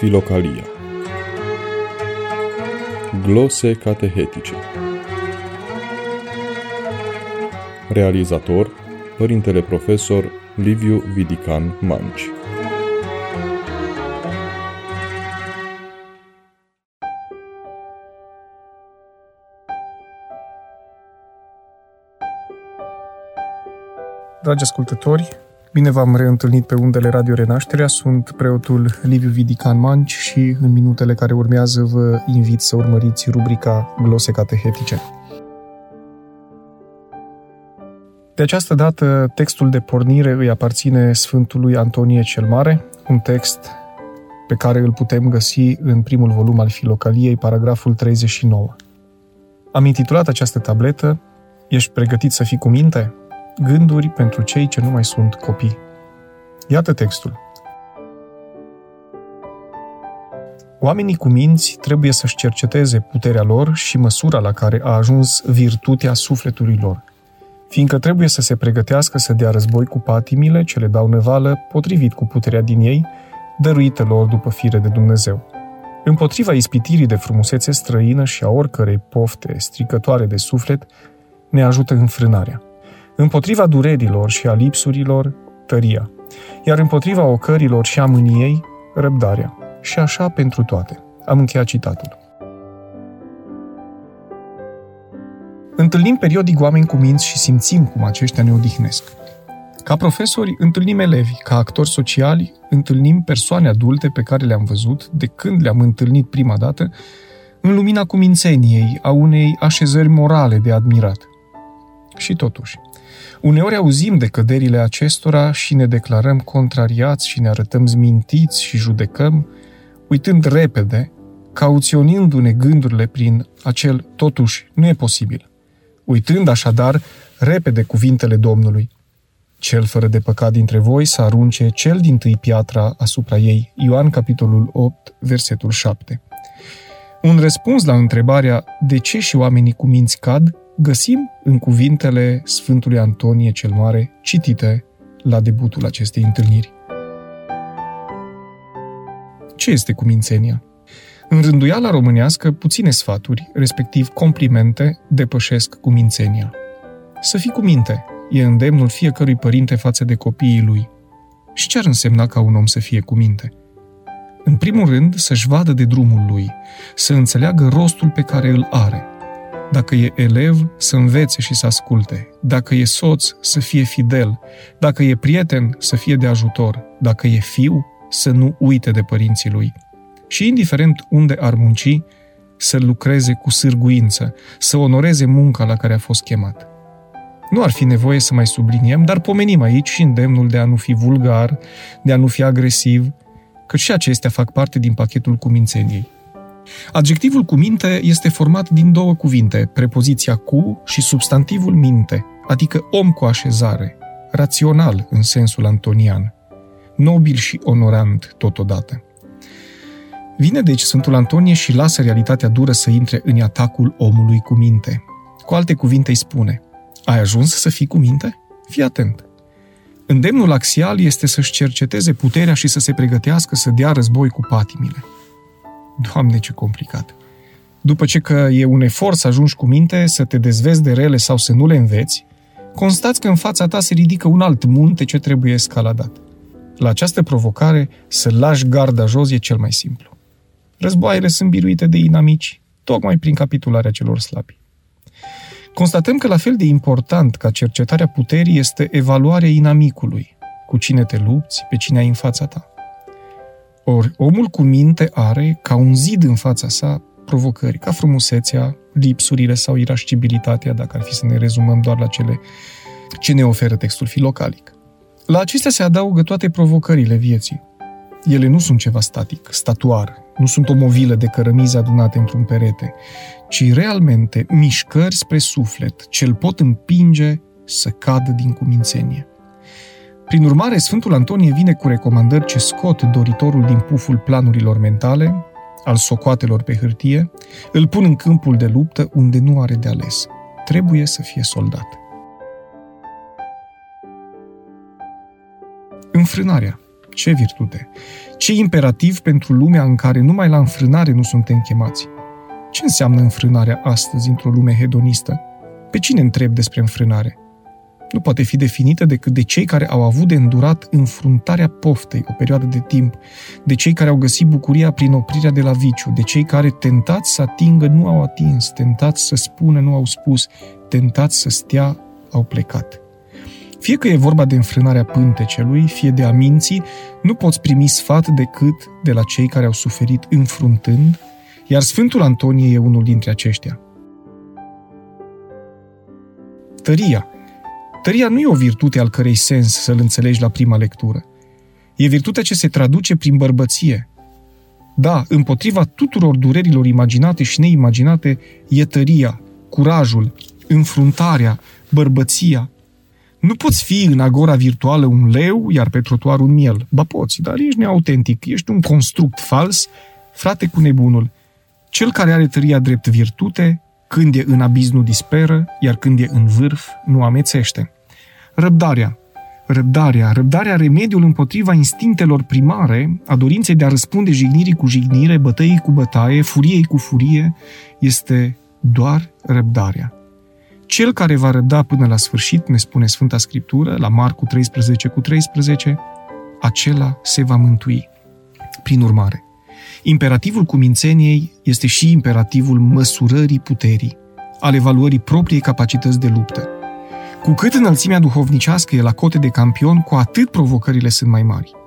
Filocalia Glose catehetice. Realizator Părintele Profesor Liviu Vidican Manci. Dragi ascultători, bine v-am reîntâlnit pe undele Radio Renașterea. Sunt preotul Liviu Vidican Manci și în minutele care urmează vă invit să urmăriți rubrica Glose Catehetice. De această dată, textul de pornire îi aparține Sfântului Antonie cel Mare, un text pe care îl putem găsi în primul volum al Filocaliei, paragraful 39. Am intitulat această tabletă Ești pregătit să fii cu minte? Gânduri pentru cei ce nu mai sunt copii. Iată textul. Oamenii cu minți trebuie să-și cerceteze puterea lor și măsura la care a ajuns virtutea sufletului lor, fiindcă trebuie să se pregătească să dea război cu patimile ce le dau nevală potrivit cu puterea din ei, dăruită lor după fire de Dumnezeu. Împotriva ispitirii de frumusețe străină și a oricărei pofte stricătoare de suflet, ne ajută înfrânarea. Împotriva durerilor și a lipsurilor, tăria. Iar împotriva ocărilor și a mâniei, răbdarea. Și așa pentru toate. Am încheiat citatul. Întâlnim periodic oameni cu minți și simțim cum aceștia ne odihnesc. Ca profesori, întâlnim elevi, ca actori sociali, întâlnim persoane adulte pe care le-am văzut, de când le-am întâlnit prima dată, în lumina cumințeniei, a unei așezări morale de admirat. Și totuși, Uneori auzim de căderile acestora și ne declarăm contrariați și ne arătăm zmintiți și judecăm, uitând repede, cauționându-ne gândurile prin acel totuși nu e posibil. Uitând așadar repede cuvintele Domnului. Cel fără de păcat dintre voi să arunce cel din tâi piatra asupra ei. Ioan capitolul 8, versetul 7. Un răspuns la întrebarea de ce și oamenii cu minți cad găsim în cuvintele Sfântului Antonie cel Mare, citite la debutul acestei întâlniri. Ce este cumințenia? În rânduiala românească, puține sfaturi, respectiv complimente, depășesc cumințenia. Să fii cu minte, e îndemnul fiecărui părinte față de copiii lui. Și ce ar însemna ca un om să fie cu minte? În primul rând, să-și vadă de drumul lui, să înțeleagă rostul pe care îl are – dacă e elev, să învețe și să asculte. Dacă e soț, să fie fidel. Dacă e prieten, să fie de ajutor. Dacă e fiu, să nu uite de părinții lui. Și indiferent unde ar munci, să lucreze cu sârguință, să onoreze munca la care a fost chemat. Nu ar fi nevoie să mai subliniem, dar pomenim aici și îndemnul de a nu fi vulgar, de a nu fi agresiv, că și acestea fac parte din pachetul cumințeniei. Adjectivul cu minte este format din două cuvinte, prepoziția cu și substantivul minte, adică om cu așezare, rațional în sensul antonian, nobil și onorant totodată. Vine deci Sfântul Antonie și lasă realitatea dură să intre în atacul omului cu minte. Cu alte cuvinte îi spune, ai ajuns să fii cu minte? Fii atent! Îndemnul axial este să-și cerceteze puterea și să se pregătească să dea război cu patimile. Doamne, ce complicat! După ce că e un efort să ajungi cu minte, să te dezvezi de rele sau să nu le înveți, constați că în fața ta se ridică un alt munte ce trebuie escaladat. La această provocare, să lași garda jos e cel mai simplu. Războaiele sunt biruite de inamici, tocmai prin capitularea celor slabi. Constatăm că la fel de important ca cercetarea puterii este evaluarea inamicului, cu cine te lupți, pe cine ai în fața ta. Ori omul cu minte are, ca un zid în fața sa, provocări, ca frumusețea, lipsurile sau irascibilitatea, dacă ar fi să ne rezumăm doar la cele ce ne oferă textul filocalic. La acestea se adaugă toate provocările vieții. Ele nu sunt ceva static, statuar, nu sunt o movilă de cărămizi adunate într-un perete, ci realmente mișcări spre suflet, ce îl pot împinge să cadă din cumințenie. Prin urmare, Sfântul Antonie vine cu recomandări ce scot doritorul din puful planurilor mentale, al socoatelor pe hârtie, îl pun în câmpul de luptă unde nu are de ales. Trebuie să fie soldat. Înfrânarea. Ce virtute? Ce imperativ pentru lumea în care numai la înfrânare nu suntem chemați? Ce înseamnă înfrânarea astăzi într-o lume hedonistă? Pe cine întreb despre înfrânare? Nu poate fi definită decât de cei care au avut de îndurat înfruntarea poftei o perioadă de timp, de cei care au găsit bucuria prin oprirea de la viciu, de cei care, tentați să atingă, nu au atins, tentați să spună, nu au spus, tentați să stea, au plecat. Fie că e vorba de înfrânarea pântecelui, fie de a minții, nu poți primi sfat decât de la cei care au suferit înfruntând, iar Sfântul Antonie e unul dintre aceștia. Tăria. Tăria nu e o virtute al cărei sens să-l înțelegi la prima lectură. E virtutea ce se traduce prin bărbăție. Da, împotriva tuturor durerilor imaginate și neimaginate e tăria, curajul, înfruntarea, bărbăția. Nu poți fi în agora virtuală un leu, iar pe trotuar un miel. Ba poți, dar ești neautentic, ești un construct fals, frate cu nebunul. Cel care are tăria drept virtute, când e în abiz nu disperă, iar când e în vârf nu amețește. Răbdarea. Răbdarea. Răbdarea remediul împotriva instinctelor primare, a dorinței de a răspunde jignirii cu jignire, bătăii cu bătaie, furiei cu furie, este doar răbdarea. Cel care va răbda până la sfârșit, ne spune Sfânta Scriptură, la Marcu 13 cu 13, acela se va mântui. Prin urmare, imperativul cumințeniei este și imperativul măsurării puterii, al evaluării propriei capacități de luptă. Cu cât înălțimea duhovnicească e la cote de campion, cu atât provocările sunt mai mari.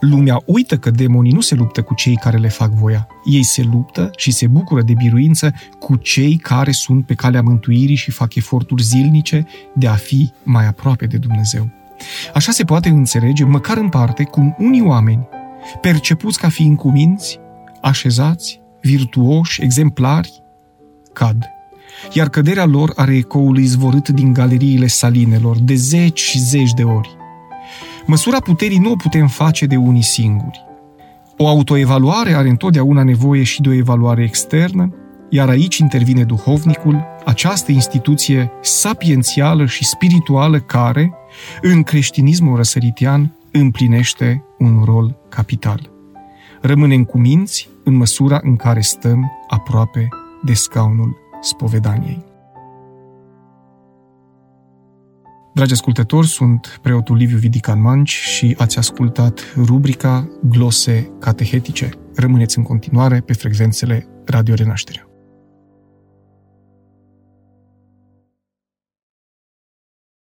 Lumea uită că demonii nu se luptă cu cei care le fac voia. Ei se luptă și se bucură de biruință cu cei care sunt pe calea mântuirii și fac eforturi zilnice de a fi mai aproape de Dumnezeu. Așa se poate înțelege, măcar în parte, cum unii oameni, percepuți ca fiind cuminți, așezați, virtuoși, exemplari, cad. Iar căderea lor are ecoul izvorât din galeriile salinelor de zeci și zeci de ori. Măsura puterii nu o putem face de unii singuri. O autoevaluare are întotdeauna nevoie și de o evaluare externă, iar aici intervine duhovnicul, această instituție sapiențială și spirituală care, în creștinismul răsăritian, împlinește un rol capital. Rămânem cu minți în măsura în care stăm aproape de scaunul spovedaniei. Dragi ascultători, sunt preotul Liviu Vidican Manci și ați ascultat rubrica Glose Catehetice. Rămâneți în continuare pe frecvențele Radio Renașterea.